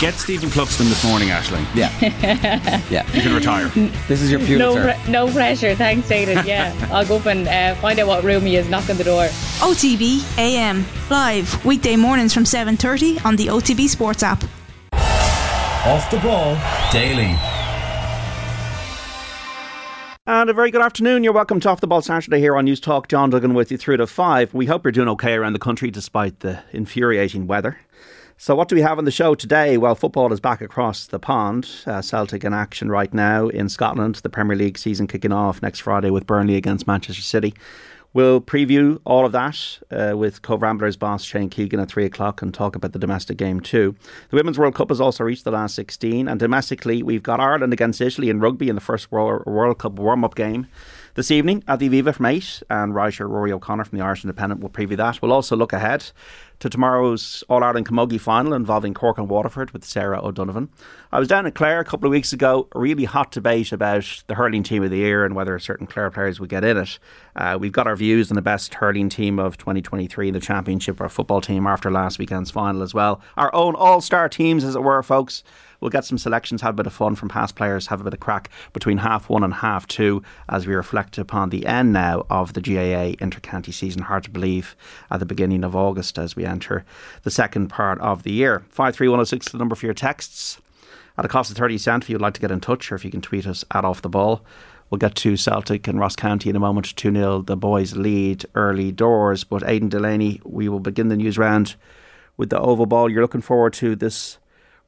Get Stephen Cluxton this morning, Ashling. Yeah. yeah. You can retire. This is your future. No, pre- no pressure. Thanks, Aidan. Yeah, I'll go up and uh, find out what room he is. Knock on the door. OTB AM live weekday mornings from 7:30 on the OTB Sports app. Off the ball daily. And a very good afternoon. You're welcome to Off the Ball Saturday here on News Talk. John Duggan with you through to five. We hope you're doing okay around the country despite the infuriating weather. So, what do we have on the show today? Well, football is back across the pond. Uh, Celtic in action right now in Scotland. The Premier League season kicking off next Friday with Burnley against Manchester City. We'll preview all of that uh, with Cobh Ramblers boss Shane Keegan at 3 o'clock and talk about the domestic game too. The Women's World Cup has also reached the last 16, and domestically, we've got Ireland against Italy in rugby in the first World Cup warm up game this evening at the Aviva from 8, and writer Rory O'Connor from the Irish Independent will preview that. We'll also look ahead to tomorrow's All Ireland Camogie final involving Cork and Waterford with Sarah O'Donovan. I was down in Clare a couple of weeks ago, a really hot debate about the hurling team of the year and whether certain Clare players would get in it. Uh, we've got our views on the best hurling team of 2023 in the championship, our football team after last weekend's final as well. Our own all star teams, as it were, folks. We'll get some selections, have a bit of fun from past players, have a bit of crack between half one and half two as we reflect upon the end now of the GAA intercounty season. Hard to believe at the beginning of August as we enter the second part of the year. 53106 is the number for your texts. At a cost of 30 cent if you'd like to get in touch or if you can tweet us at off the ball. We'll get to Celtic and Ross County in a moment. 2 0, the boys lead early doors. But Aidan Delaney, we will begin the news round with the oval ball. You're looking forward to this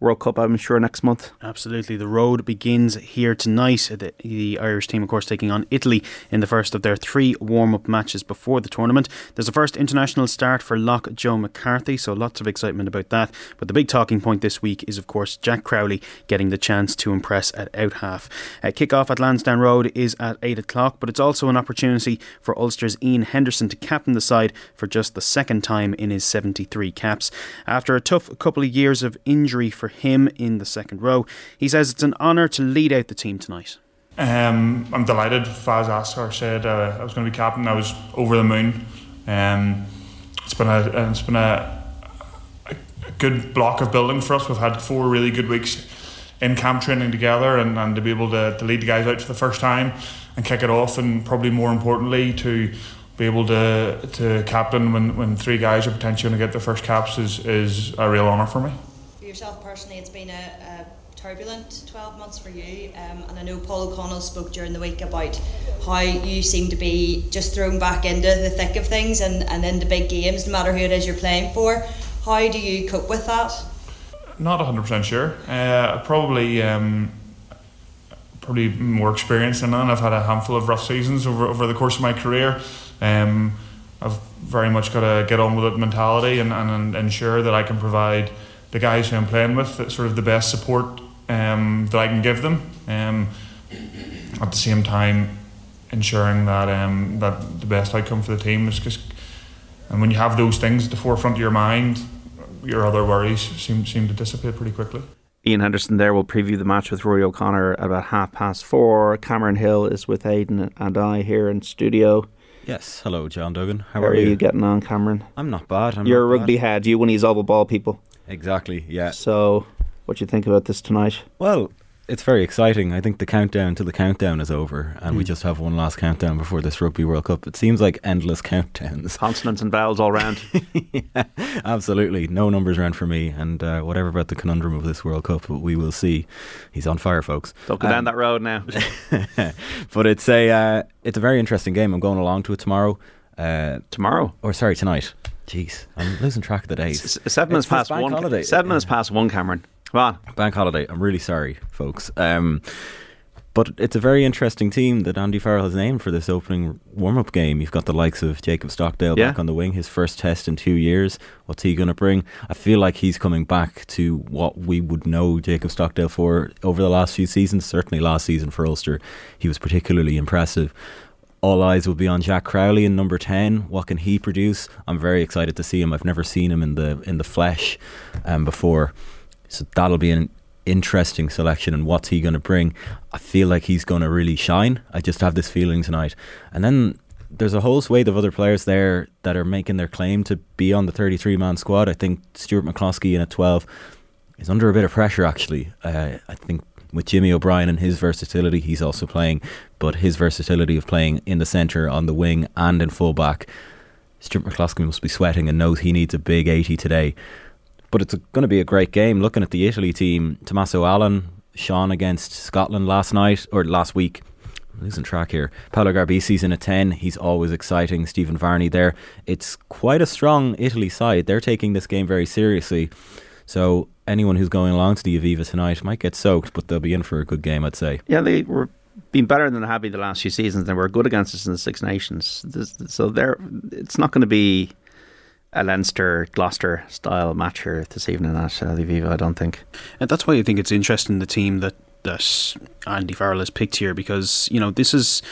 World Cup, I'm sure, next month. Absolutely. The road begins here tonight. The, the, Irish team, of course, taking on Italy in the first of their three warm up matches before the tournament. There's a first international start for Lock Joe McCarthy, so lots of excitement about that. But the big talking point this week is, of course, Jack Crowley getting the chance to impress at out half. Uh, kick off at Lansdowne Road is at 8 o'clock, but it's also an opportunity for Ulster's Ian Henderson to captain the side for just the second time in his 73 caps. After a tough couple of years of injury for him in the second row. He says it's an honour to lead out the team tonight. Um, I'm delighted. Faz Asar said uh, I was going to be captain. I was over the moon. Um, it's been a it's been a, a, good block of building for us. We've had four really good weeks in camp training together, and, and to be able to, to lead the guys out for the first time and kick it off, and probably more importantly to be able to to captain when, when three guys are potentially going to get their first caps is, is a real honour for me yourself personally, it's been a, a turbulent 12 months for you. Um, and I know Paul O'Connell spoke during the week about how you seem to be just thrown back into the thick of things and, and into big games, no matter who it is you're playing for. How do you cope with that? Not 100% sure. Uh, probably. Um, Probably more experience than none. I've had a handful of rough seasons over, over the course of my career. Um, I've very much got to get on with it mentality and, and, and ensure that I can provide the guys who I'm playing with sort of the best support um, that I can give them. Um, at the same time, ensuring that um, that the best outcome for the team is just. And when you have those things at the forefront of your mind, your other worries seem seem to dissipate pretty quickly. Ian Henderson there will preview the match with Rory O'Connor at about half past four. Cameron Hill is with Aidan and I here in studio. Yes, hello, John Duggan. How, How are, are you? getting on, Cameron? I'm not bad. I'm You're not a rugby bad. head. You one of these oval ball people. Exactly. Yeah. So, what do you think about this tonight? Well, it's very exciting. I think the countdown to the countdown is over, and mm. we just have one last countdown before this Rugby World Cup. It seems like endless countdowns. Consonants and vowels all round. yeah, absolutely. No numbers round for me, and uh, whatever about the conundrum of this World Cup, but we will see. He's on fire, folks. Don't go um, down that road now. but it's a uh, it's a very interesting game. I'm going along to it tomorrow. Uh, tomorrow, or sorry, tonight. Jeez, I'm losing track of the days. S- seven minutes past one. Holiday. Seven minutes past one, Cameron. Come on. Bank holiday. I'm really sorry, folks. Um, but it's a very interesting team that Andy Farrell has named for this opening warm up game. You've got the likes of Jacob Stockdale yeah. back on the wing, his first test in two years. What's he going to bring? I feel like he's coming back to what we would know Jacob Stockdale for over the last few seasons. Certainly last season for Ulster, he was particularly impressive all eyes will be on Jack Crowley in number ten. What can he produce? I'm very excited to see him. I've never seen him in the in the flesh um, before, so that'll be an interesting selection. And what's he going to bring? I feel like he's going to really shine. I just have this feeling tonight. And then there's a whole swathe of other players there that are making their claim to be on the 33 man squad. I think Stuart McCloskey in at 12 is under a bit of pressure. Actually, uh, I think with Jimmy O'Brien and his versatility, he's also playing, but his versatility of playing in the centre, on the wing, and in full back. Stuart McCloskey must be sweating and knows he needs a big 80 today. But it's going to be a great game. Looking at the Italy team, Tommaso Allan, Sean against Scotland last night or last week. Losing track here. Paolo Garbisi's in a 10. He's always exciting. Stephen Varney there. It's quite a strong Italy side. They're taking this game very seriously. So anyone who's going along to the Aviva tonight might get soaked, but they'll be in for a good game, I'd say. Yeah, they were been better than happy the last few seasons. They were good against us in the Six Nations. So they're, it's not going to be a Leinster Gloucester style match here this evening at uh, the Aviva, I don't think. And that's why I think it's interesting the team that that Andy Farrell has picked here because you know this is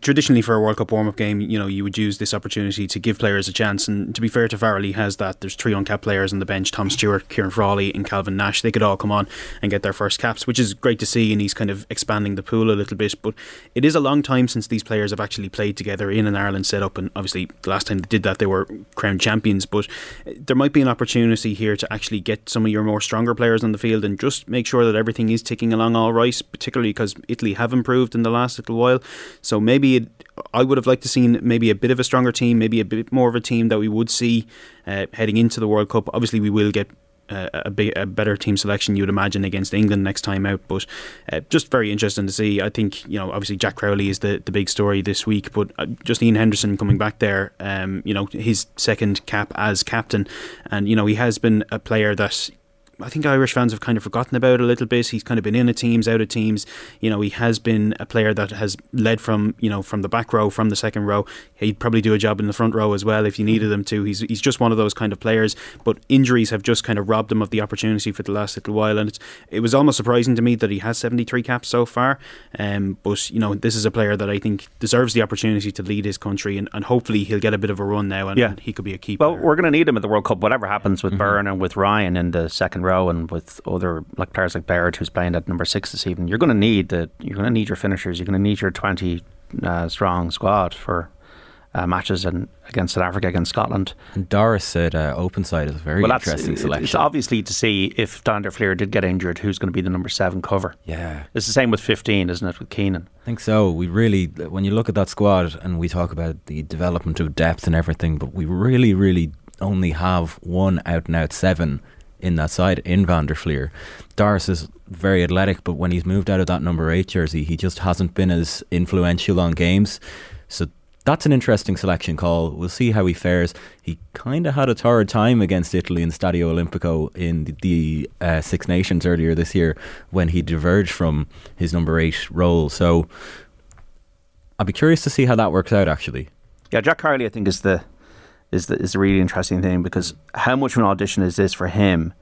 traditionally for a World Cup warm up game, you know, you would use this opportunity to give players a chance. And to be fair to Farrell, he has that. There's three uncapped players on the bench Tom Stewart, Kieran Frawley, and Calvin Nash. They could all come on and get their first caps, which is great to see. And he's kind of expanding the pool a little bit. But it is a long time since these players have actually played together in an Ireland setup. And obviously, the last time they did that, they were crowned champions. But there might be an opportunity here to actually get some of your more stronger players on the field and just make sure that everything is ticking along all right, particularly because Italy have improved in the last little while. So maybe it, I would have liked to seen maybe a bit of a stronger team, maybe a bit more of a team that we would see uh, heading into the World Cup. Obviously, we will get uh, a, a better team selection, you'd imagine, against England next time out. But uh, just very interesting to see. I think, you know, obviously Jack Crowley is the, the big story this week, but uh, just Ian Henderson coming back there, um, you know, his second cap as captain. And, you know, he has been a player that I think Irish fans have kind of forgotten about a little bit. He's kind of been in a teams, out of teams. You know, he has been a player that has led from you know from the back row, from the second row. He'd probably do a job in the front row as well if you needed him to. He's he's just one of those kind of players. But injuries have just kind of robbed him of the opportunity for the last little while, and it's, it was almost surprising to me that he has seventy three caps so far. Um, but you know, this is a player that I think deserves the opportunity to lead his country, and, and hopefully he'll get a bit of a run now, and, yeah. and he could be a key. Well, player. we're going to need him at the World Cup, whatever happens with mm-hmm. Byrne and with Ryan in the second row and with other like players like Baird who's playing at number six this evening. You're going to need the you're going to need your finishers. You're going to need your twenty uh, strong squad for uh, matches and against South Africa, against Scotland. And Doris said uh, open side is a very well, interesting selection. It's obviously to see if Don Fleer did get injured, who's going to be the number seven cover. Yeah, it's the same with fifteen, isn't it, with Keenan? I think so. We really, when you look at that squad, and we talk about the development of depth and everything, but we really, really only have one out and out seven in that side in Van der Flier. Doris is very athletic, but when he's moved out of that number eight jersey, he just hasn't been as influential on games. So that's an interesting selection call. We'll see how he fares. He kind of had a torrid time against Italy in Stadio Olimpico in the, the uh, Six Nations earlier this year when he diverged from his number eight role. So I'd be curious to see how that works out. Actually, yeah, Jack Crowley, I think is the is the, is a really interesting thing because how much of an audition is this for him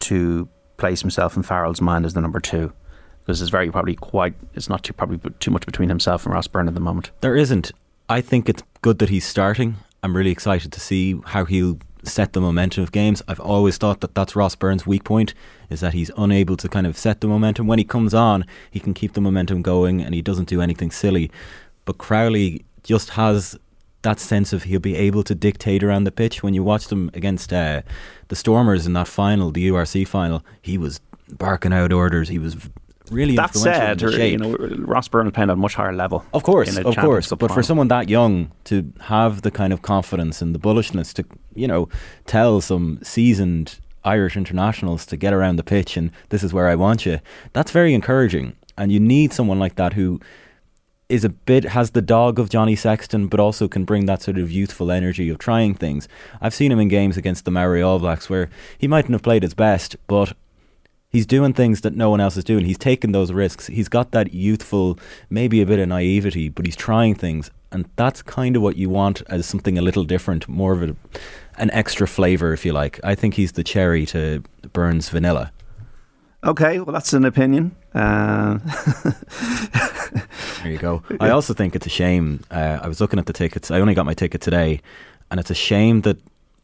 to place himself in Farrell's mind as the number two? Because it's very probably quite it's not too probably too much between himself and Ross Byrne at the moment. There isn't. I think it's good that he's starting. I'm really excited to see how he'll set the momentum of games. I've always thought that that's Ross Byrne's weak point is that he's unable to kind of set the momentum. When he comes on, he can keep the momentum going and he doesn't do anything silly. But Crowley just has that sense of he'll be able to dictate around the pitch. When you watched him against uh, the Stormers in that final, the URC final, he was barking out orders. He was really that said, you know, Ross Byrne playing at a much higher level. Of course, of course. But for someone that young to have the kind of confidence and the bullishness to, you know, tell some seasoned Irish internationals to get around the pitch and this is where I want you, that's very encouraging. And you need someone like that who is a bit has the dog of Johnny Sexton, but also can bring that sort of youthful energy of trying things. I've seen him in games against the Maori All Blacks where he mightn't have played his best, but he's doing things that no one else is doing. He's taking those risks. He's got that youthful, maybe a bit of naivety, but he's trying things, and that's kind of what you want as something a little different, more of a, an extra flavor, if you like. I think he's the cherry to Byrne's vanilla. Okay, well, that's an opinion. Uh, there you go. I also think it's a shame. Uh, I was looking at the tickets. I only got my ticket today, and it's a shame that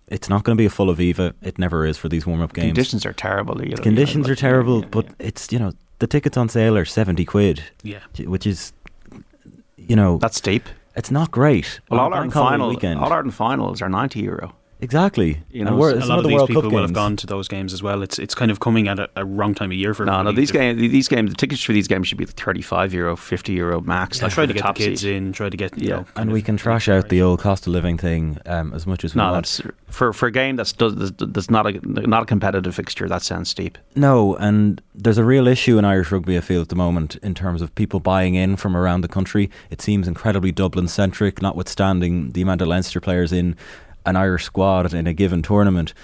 it's not going to be a full of Aviva. It never is for these warm up games. Conditions are terrible. You know, conditions are terrible, yeah, but yeah. it's you know the tickets on sale are seventy quid. Yeah, which is you know that's steep. It's not great. Well, all Ireland final weekend. all Ireland finals are ninety euro. Exactly. You know, we're- so it's a lot of of the these World people Cup will have gone to those games as well. It's it's kind of coming at a, a wrong time of year for No, no, these games, these games, the tickets for these games should be like thirty-five euro, fifty euro max. Yeah, like try to get the kids seat. in. Try to get you Yeah. know, And we can trash out the old cost of living thing um, as much as we No, want. that's for for a game that's does that's not a not a competitive fixture. That sounds steep. No, and there's a real issue in Irish rugby, I feel, at the moment in terms of people buying in from around the country. It seems incredibly Dublin centric, notwithstanding the amount of Leinster players in an Irish squad in a given tournament.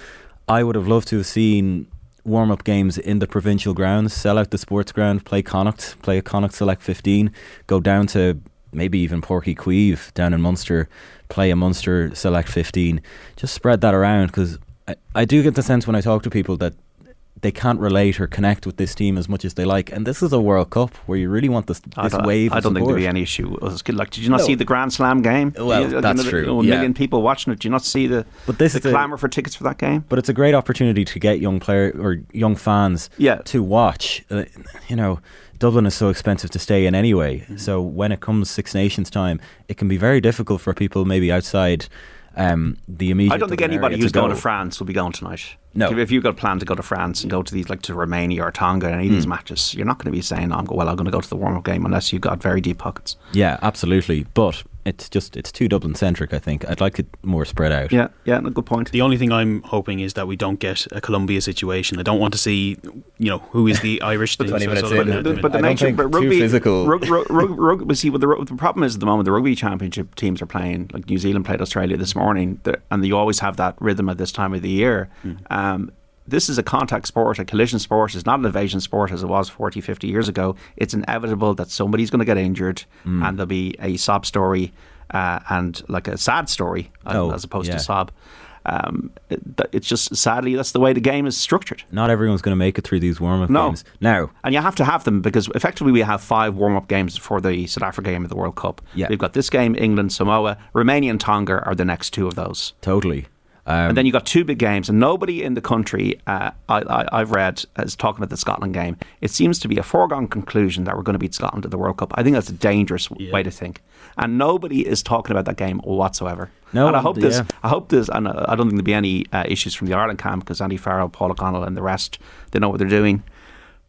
I would have loved to have seen warm up games in the provincial grounds, sell out the sports ground, play Connacht, play a Connacht Select 15, go down to maybe even Páirc Uí Chaoimh down in Munster, play a Munster Select 15. Just spread that around because I, I do get the sense when I talk to people that they can't relate or connect with this team as much as they like. And this is a World Cup where you really want this, this don't, wave. I don't think there'll be any issue. It was good. Like, did you not No. see the Grand Slam game? Well, You- that's know, true, you know, A yeah. million people watching it. Do you not see the But this the is clamour for tickets for that game? But it's a great opportunity to get young player or young fans Yeah. to watch. Uh, you know, Dublin is so expensive to stay in anyway. Mm-hmm. So when it comes Six Nations time, it can be very difficult for people maybe outside um, the immediate. I don't think anybody who's to going go. to France will be going tonight. No. If, you've got a plan to go to France and go to these, like to Romania or Tonga, any of these Hmm. matches, you're not going to be saying, "I'm well, I'm going to go to the warm up game," unless you've got very deep pockets. Yeah, absolutely. But it's just it's too Dublin centric. I think I'd like it more spread out. Yeah, yeah, no, good point. The only thing I'm hoping is that we don't get a Colombia situation. I don't want to see, you know, who is the Irish team. 20 so minutes sort of But, the- but the nature, but too rugby, physical. Rug, rug, rug, rug, but see, well, the, the problem is at the moment the rugby championship teams are playing. Like New Zealand played Australia this morning, and you always have that rhythm at this time of the year. Um, this is a contact sport, a collision sport. It's not an evasion sport as it was 40, 50 years ago. It's inevitable that somebody's going to get injured, and there'll be a sob story uh, and like a sad story uh, Oh, as opposed yeah. to sob. Um, it, it's just sadly that's the way the game is structured. Not everyone's going to make it through these warm up No. games. Now, And you have to have them because effectively we have five warm up games for the South Africa game of the World Cup. Yeah. We've got this game, England, Samoa, Romania, and Tonga are the next two of those. totally. Um, and then you got two big games, and nobody in the country uh, I, I, I've read is talking about the Scotland game. It seems to be a foregone conclusion that we're going to beat Scotland at the World Cup. I think that's a dangerous w way to think, and nobody is talking about that game whatsoever. No, and I hope this. yeah. I hope this, and uh, I don't think there'll be any uh, issues from the Ireland camp because Andy Farrell, Paul O'Connell, and the rest they know what they're doing.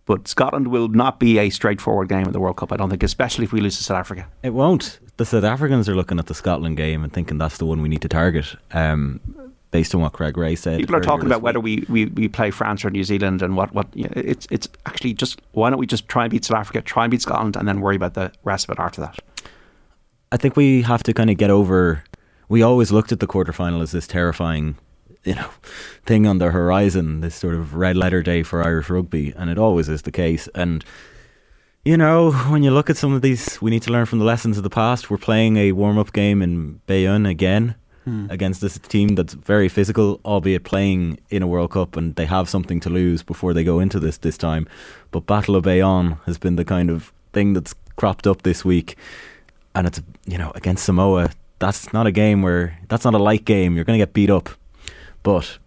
But Scotland will not be a straightforward game in the World Cup. I don't think, especially if we lose to South Africa. It won't. The South Africans are looking at the Scotland game and thinking that's the one we need to target. Um, based on what Craig Ray said, People are talking about whether we, we, we play France or New Zealand and what what you know, it's it's actually just why don't we just try and beat South Africa, try and beat Scotland, and then worry about the rest of it after that. I think we have to kind of get over. We always looked at the quarterfinal as this terrifying, you know, thing on the horizon, this sort of red letter day for Irish rugby, and it always is the case. And you know, when you look at some of these, we need to learn from the lessons of the past. We're playing a warm up game in Bayonne again Hmm. against this team that's very physical, albeit playing in a World Cup, and they have something to lose before they go into this this time. But Battle of Bayonne has been the kind of thing that's cropped up this week, and it's you know against Samoa. That's not a game where that's not a light game. You're going to get beat up, but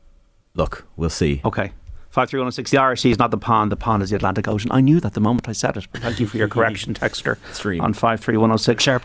look, we'll see. Okay. Five three one oh six. The RC is not the pond. The pond is the Atlantic Ocean. I knew that the moment I said it. But thank you for your correction, Texter. Stream. on three one zero six. Sharp.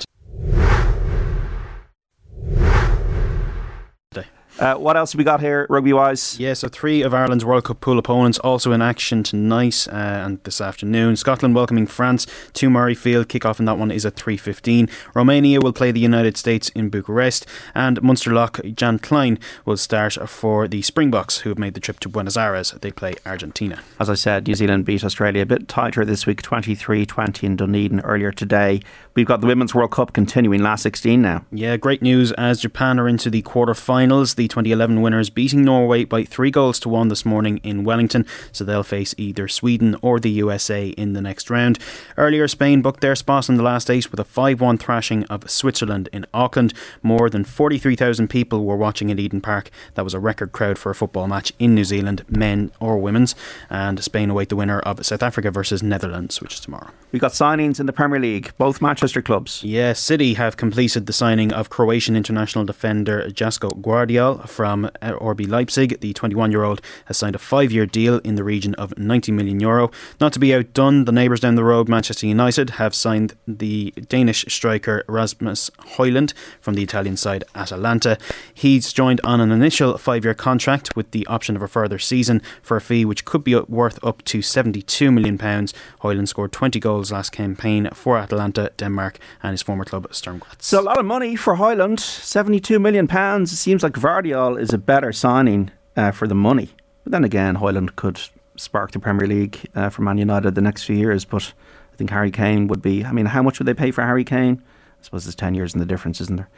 Uh, what else have we got here, rugby wise? Yeah, so three of Ireland's World Cup pool opponents also in action tonight uh, and this afternoon. Scotland welcoming France to Murrayfield. Kickoff in that one is at 3.15. Romania will play the United States in Bucharest. And Munster lock Jean Kleyn will start for the Springboks, who have made the trip to Buenos Aires. They play Argentina. As I said, New Zealand beat Australia a bit tighter this week, 23-20 in Dunedin earlier today. We've got the Women's World Cup continuing, last 16 now. Yeah, great news as Japan are into the quarter-finals. The 2011 winners beating Norway by three goals to one this morning in Wellington, so they'll face either Sweden or the USA in the next round. Earlier, Spain booked their spot in the last eight with a 5-1 thrashing of Switzerland in Auckland. More than 43,000 people were watching at Eden Park. That was a record crowd for a football match in New Zealand, men or women's. And Spain await the winner of South Africa versus Netherlands, which is tomorrow. We've got signings in the Premier League, both Manchester clubs. Yeah, City have completed the signing of Croatian international defender Joško Gvardiol From uh, RB Leipzig. The 21 year old has signed a five year deal in the region of 90 million euro. Not to be outdone, the neighbours down the road, Manchester United, have signed the Danish striker Rasmus Højlund from the Italian side Atalanta. He's joined on an initial five year contract with the option of a further season for a fee which could be worth up to £72 million. Højlund scored 20 goals last campaign for Atalanta, Denmark, and his former club Sturm Graz. So a lot of money for Højlund, Seventy-two million pounds. It seems like Gvardiol is a better signing uh, for the money. But then again, Højlund could spark the Premier League uh, for Man United the next few years. But I think Harry Kane would be. I mean, how much would they pay for Harry Kane? I suppose there's ten years in the difference, isn't there?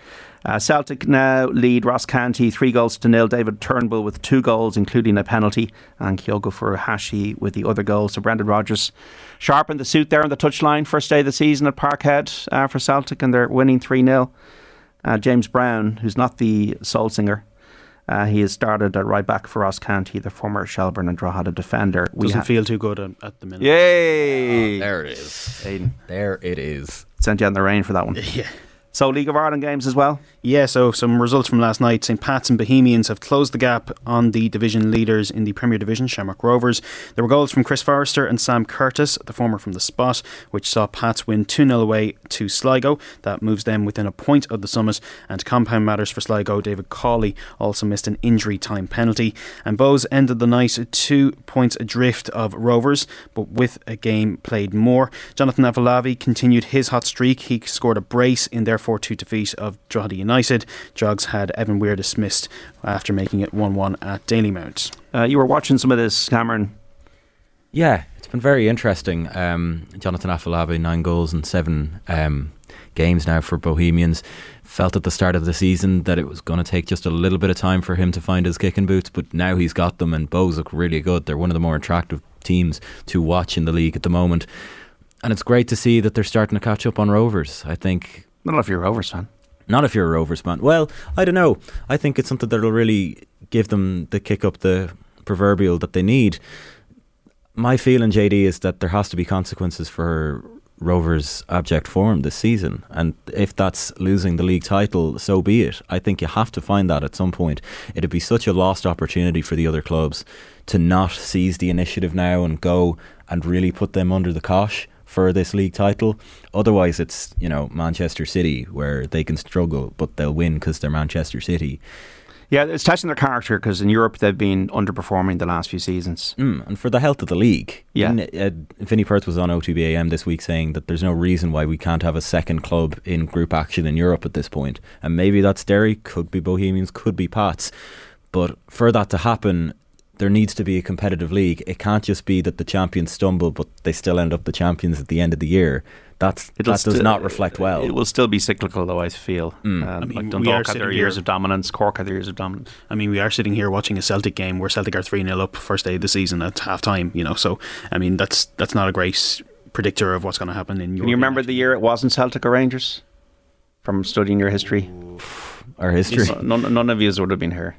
Uh, Celtic now lead Ross County three goals to nil. David Turnbull with two goals, including a penalty, and Kyogo Furuhashi with the other goal. So Brendan Rodgers sharpened the suit there on the touchline. First day of the season at Parkhead uh, for Celtic, and they're winning 3 0. Uh, James Brown, who's not the soul singer, uh, he has started at right back for Ross County, the former Shelbourne and Drogheda defender. We Doesn't ha- feel too good at, at the minute. Yay! There it is. Aidan. There it is. Sent you out in the rain for that one. Yeah. So, League of Ireland games as well. Yeah, so some results from last night. St. Pat's and Bohemians have closed the gap on the division leaders in the Premier Division, Shamrock Rovers. There were goals from Chris Forrester and Sam Curtis, the former from the spot, which saw Pats win 2 0 away to Sligo. That moves them within a point of the summit. And compound matters for Sligo, David Cawley also missed an injury time penalty. And Bohs ended the night two points adrift of Rovers, but with a game played more. Jonathan Afolabi continued his hot streak. He scored a brace in their 4 2 defeat of Drogheda United. Jogs had Evan Weir dismissed after making it 1 1 at Dalymount. Uh, you were watching some of this, Cameron. Yeah, it's been very interesting. Um, Jonathan Afolabi, nine goals and seven um, games now for Bohemians. Felt at the start of the season that it was going to take just a little bit of time for him to find his kicking boots, but now he's got them, and Bohs look really good. They're one of the more attractive teams to watch in the league at the moment. And it's great to see that they're starting to catch up on Rovers. I think Don't if you're a Rovers fan. not if you're a Rovers fan. Well, I don't know. I think it's something that'll really give them the kick up the proverbial that they need. My feeling, JD, is that there has to be consequences for Rovers' abject form this season, and if that's losing the league title, so be it. I think you have to find that at some point. It'd be such a lost opportunity for the other clubs to not seize the initiative now and go and really put them under the cosh for this league title. Otherwise, it's you know Manchester City where they can struggle, but they'll win because they're Manchester City. Yeah, it's testing their character because in Europe they've been underperforming the last few seasons. Mm, and for the health of the league. Yeah. Uh, Vinnie Perth was on OTBAM this week saying that there's no reason why we can't have a second club in group action in Europe at this point. And maybe that's Derry, could be Bohemians, could be Pats. But for that to happen, there needs to be a competitive league. It can't just be that the champions stumble, but they still end up the champions at the end of the year. That's, that does sti- not reflect well. It will still be cyclical, though. I feel. Um, I mean, like we Dundalk are had their sitting years here- of dominance. Cork had their years of dominance. I mean, we are sitting here watching a Celtic game where Celtic are 3 0 up first day of the season at half time, you know, so, I mean, that's that's not a great predictor of what's going to happen in Can you remember the year it wasn't Celtic or Rangers? From studying your history, Our history. none, none of you would have been here.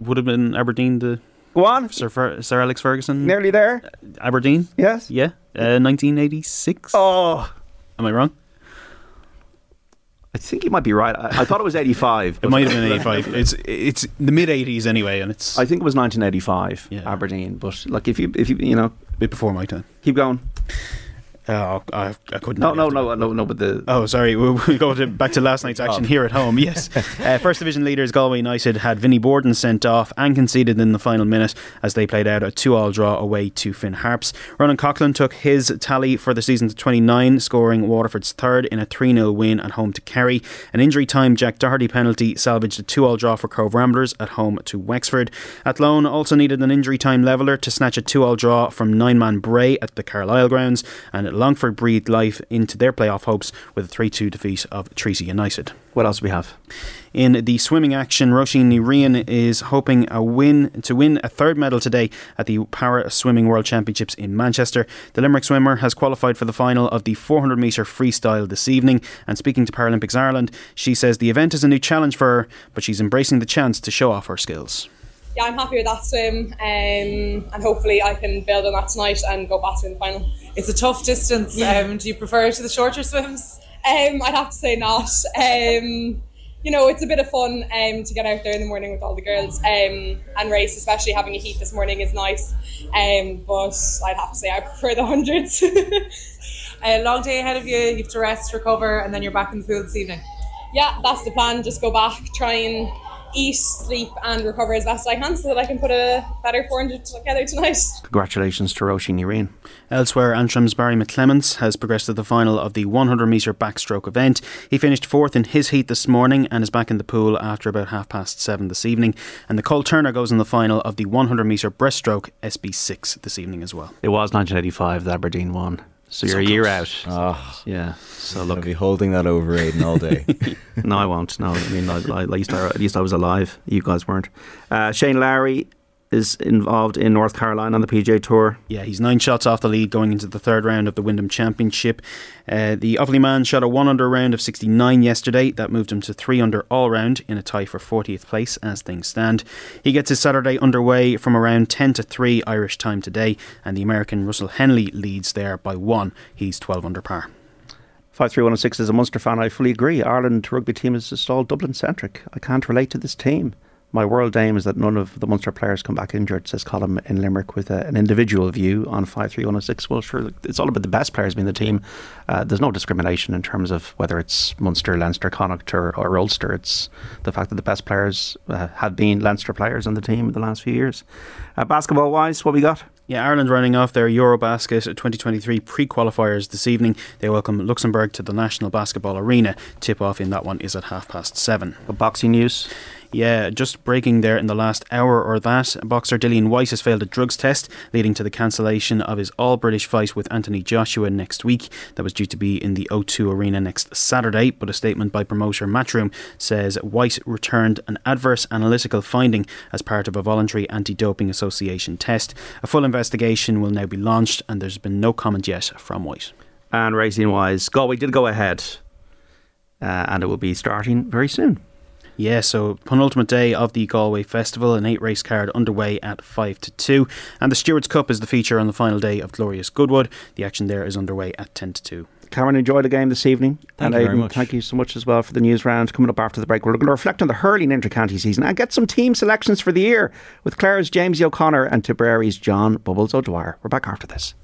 Would have been Aberdeen the Go on, Sir, Fer- Sir Alex Ferguson? nearly there. Aberdeen? Yes. Yeah. Uh, 1986? Oh, Am I wrong? I think you might be right. I, I thought it was eighty-five. It might have been 85. It's it's the mid 80s anyway, and it's I think it was 1985, Yeah. Aberdeen. But like, if you if you you know, a bit before my time. keep going. Oh, I, I couldn't. No, no, no, no, no. But the Oh, sorry. We'll, we'll go to, back to last night's action here at home. Yes. Uh, First Division leaders Galway United had Vinnie Borden sent off and conceded in the final minute as they played out a 2 all draw away to Finn Harps. Ronan Coughlin took his tally for the season to 29, scoring Waterford's third in a 3 0 win at home to Kerry. An injury time Jack Doherty penalty salvaged a 2 all draw for Cobh Ramblers at home to Wexford. Athlone also needed an injury time leveller to snatch a 2 all draw from nine man Bray at the Carlisle grounds, and Longford breathed life into their playoff hopes with a 3 2 defeat of Treaty United. what else do we have? In the swimming action, Roisin Rian is hoping a win to win a third medal today at the Para Swimming World Championships in Manchester. The Limerick swimmer has qualified for the final of the 400 metre freestyle this evening. And speaking to Paralympics Ireland, she says the event is a new challenge for her, but she's embracing the chance to show off her skills. Yeah, I'm happy with that swim, um, and hopefully I can build on that tonight and go faster in the final. It's a tough distance. Um, do you prefer to the shorter swims? Um, I'd have to say not. Um, you know, it's a bit of fun um, to get out there in the morning with all the girls um, and race, especially having a heat this morning is nice. Um, but I'd have to say I prefer the hundreds. a long day ahead of you. You have to rest, recover, and then you're back in the pool this evening. Yeah, that's the plan. Just go back, try and eat, sleep, and recover as best I can so that I can put a better 400 together tonight. Congratulations to Roisin Ní Riain. Elsewhere, Antrim's Barry McClements has progressed to the final of the 100 metre backstroke event. He finished fourth in his heat this morning and is back in the pool after about half past seven this evening. And Nicole Turner goes in the final of the 100 metre breaststroke SB6 this evening as well. It was 1985 that Aberdeen won. So, So you're a year close. out. Oh. yeah. So look, I'll be holding that over Aidan all day. no, I won't. No, I mean, I, I, at least I, at least I was alive. You guys weren't. Uh, Shane Lowry is involved in North Carolina on the PGA Tour. Yeah, he's nine shots off the lead going into the third round of the Wyndham Championship. Uh, the Offaly man shot a one under round of 69 yesterday. That moved him to three under all round in a tie for 40th place as things stand. He gets his Saturday underway from around 10 to 3 Irish time today, and the American Russell Henley leads there by one. He's 12 under par. 53106 is a Munster fan. I fully agree. Ireland rugby team is just all Dublin centric. I can't relate to this team. My world aim is that none of the Munster players come back injured, says Colin in Limerick with a, an individual view on 53106. Well, sure, it's all about the best players being the team. Uh, there's no discrimination in terms of whether it's Munster, Leinster, Connacht, or, or Ulster. It's the fact that the best players uh, have been Leinster players on the team in the last few years. Uh, basketball wise, what we got? Yeah, Ireland running off their Eurobasket 2023 pre-qualifiers this evening. They welcome Luxembourg to the National Basketball Arena. Tip-off in that one is at half past seven. boxing news. Yeah, just breaking there in the last hour or that. Boxer Dillian Whyte has failed a drugs test, leading to the cancellation of his all British fight with Anthony Joshua next week. That was due to be in the O2 Arena next Saturday, but a statement by promoter Matchroom says Whyte returned an adverse analytical finding as part of a voluntary anti doping association test. A full investigation will now be launched, and there's been no comment yet from Whyte. And racing wise, Galway did go ahead, uh, and it will be starting very soon. Yeah, so penultimate day of the Galway Festival, an eight race card underway at 5 to 2. And the Stewards Cup is the feature on the final day of Glorious Goodwood. The action there is underway at 10 to 2. Karen, enjoy the game this evening. Thank and you very Aidan, much. Thank you so much as well for the news round. Coming up after the break, we're going to reflect on the hurling inter-county season and get some team selections for the year with Clare's James O'Connor and Tipperary's John Bubbles O'Dwyer. We're back after this.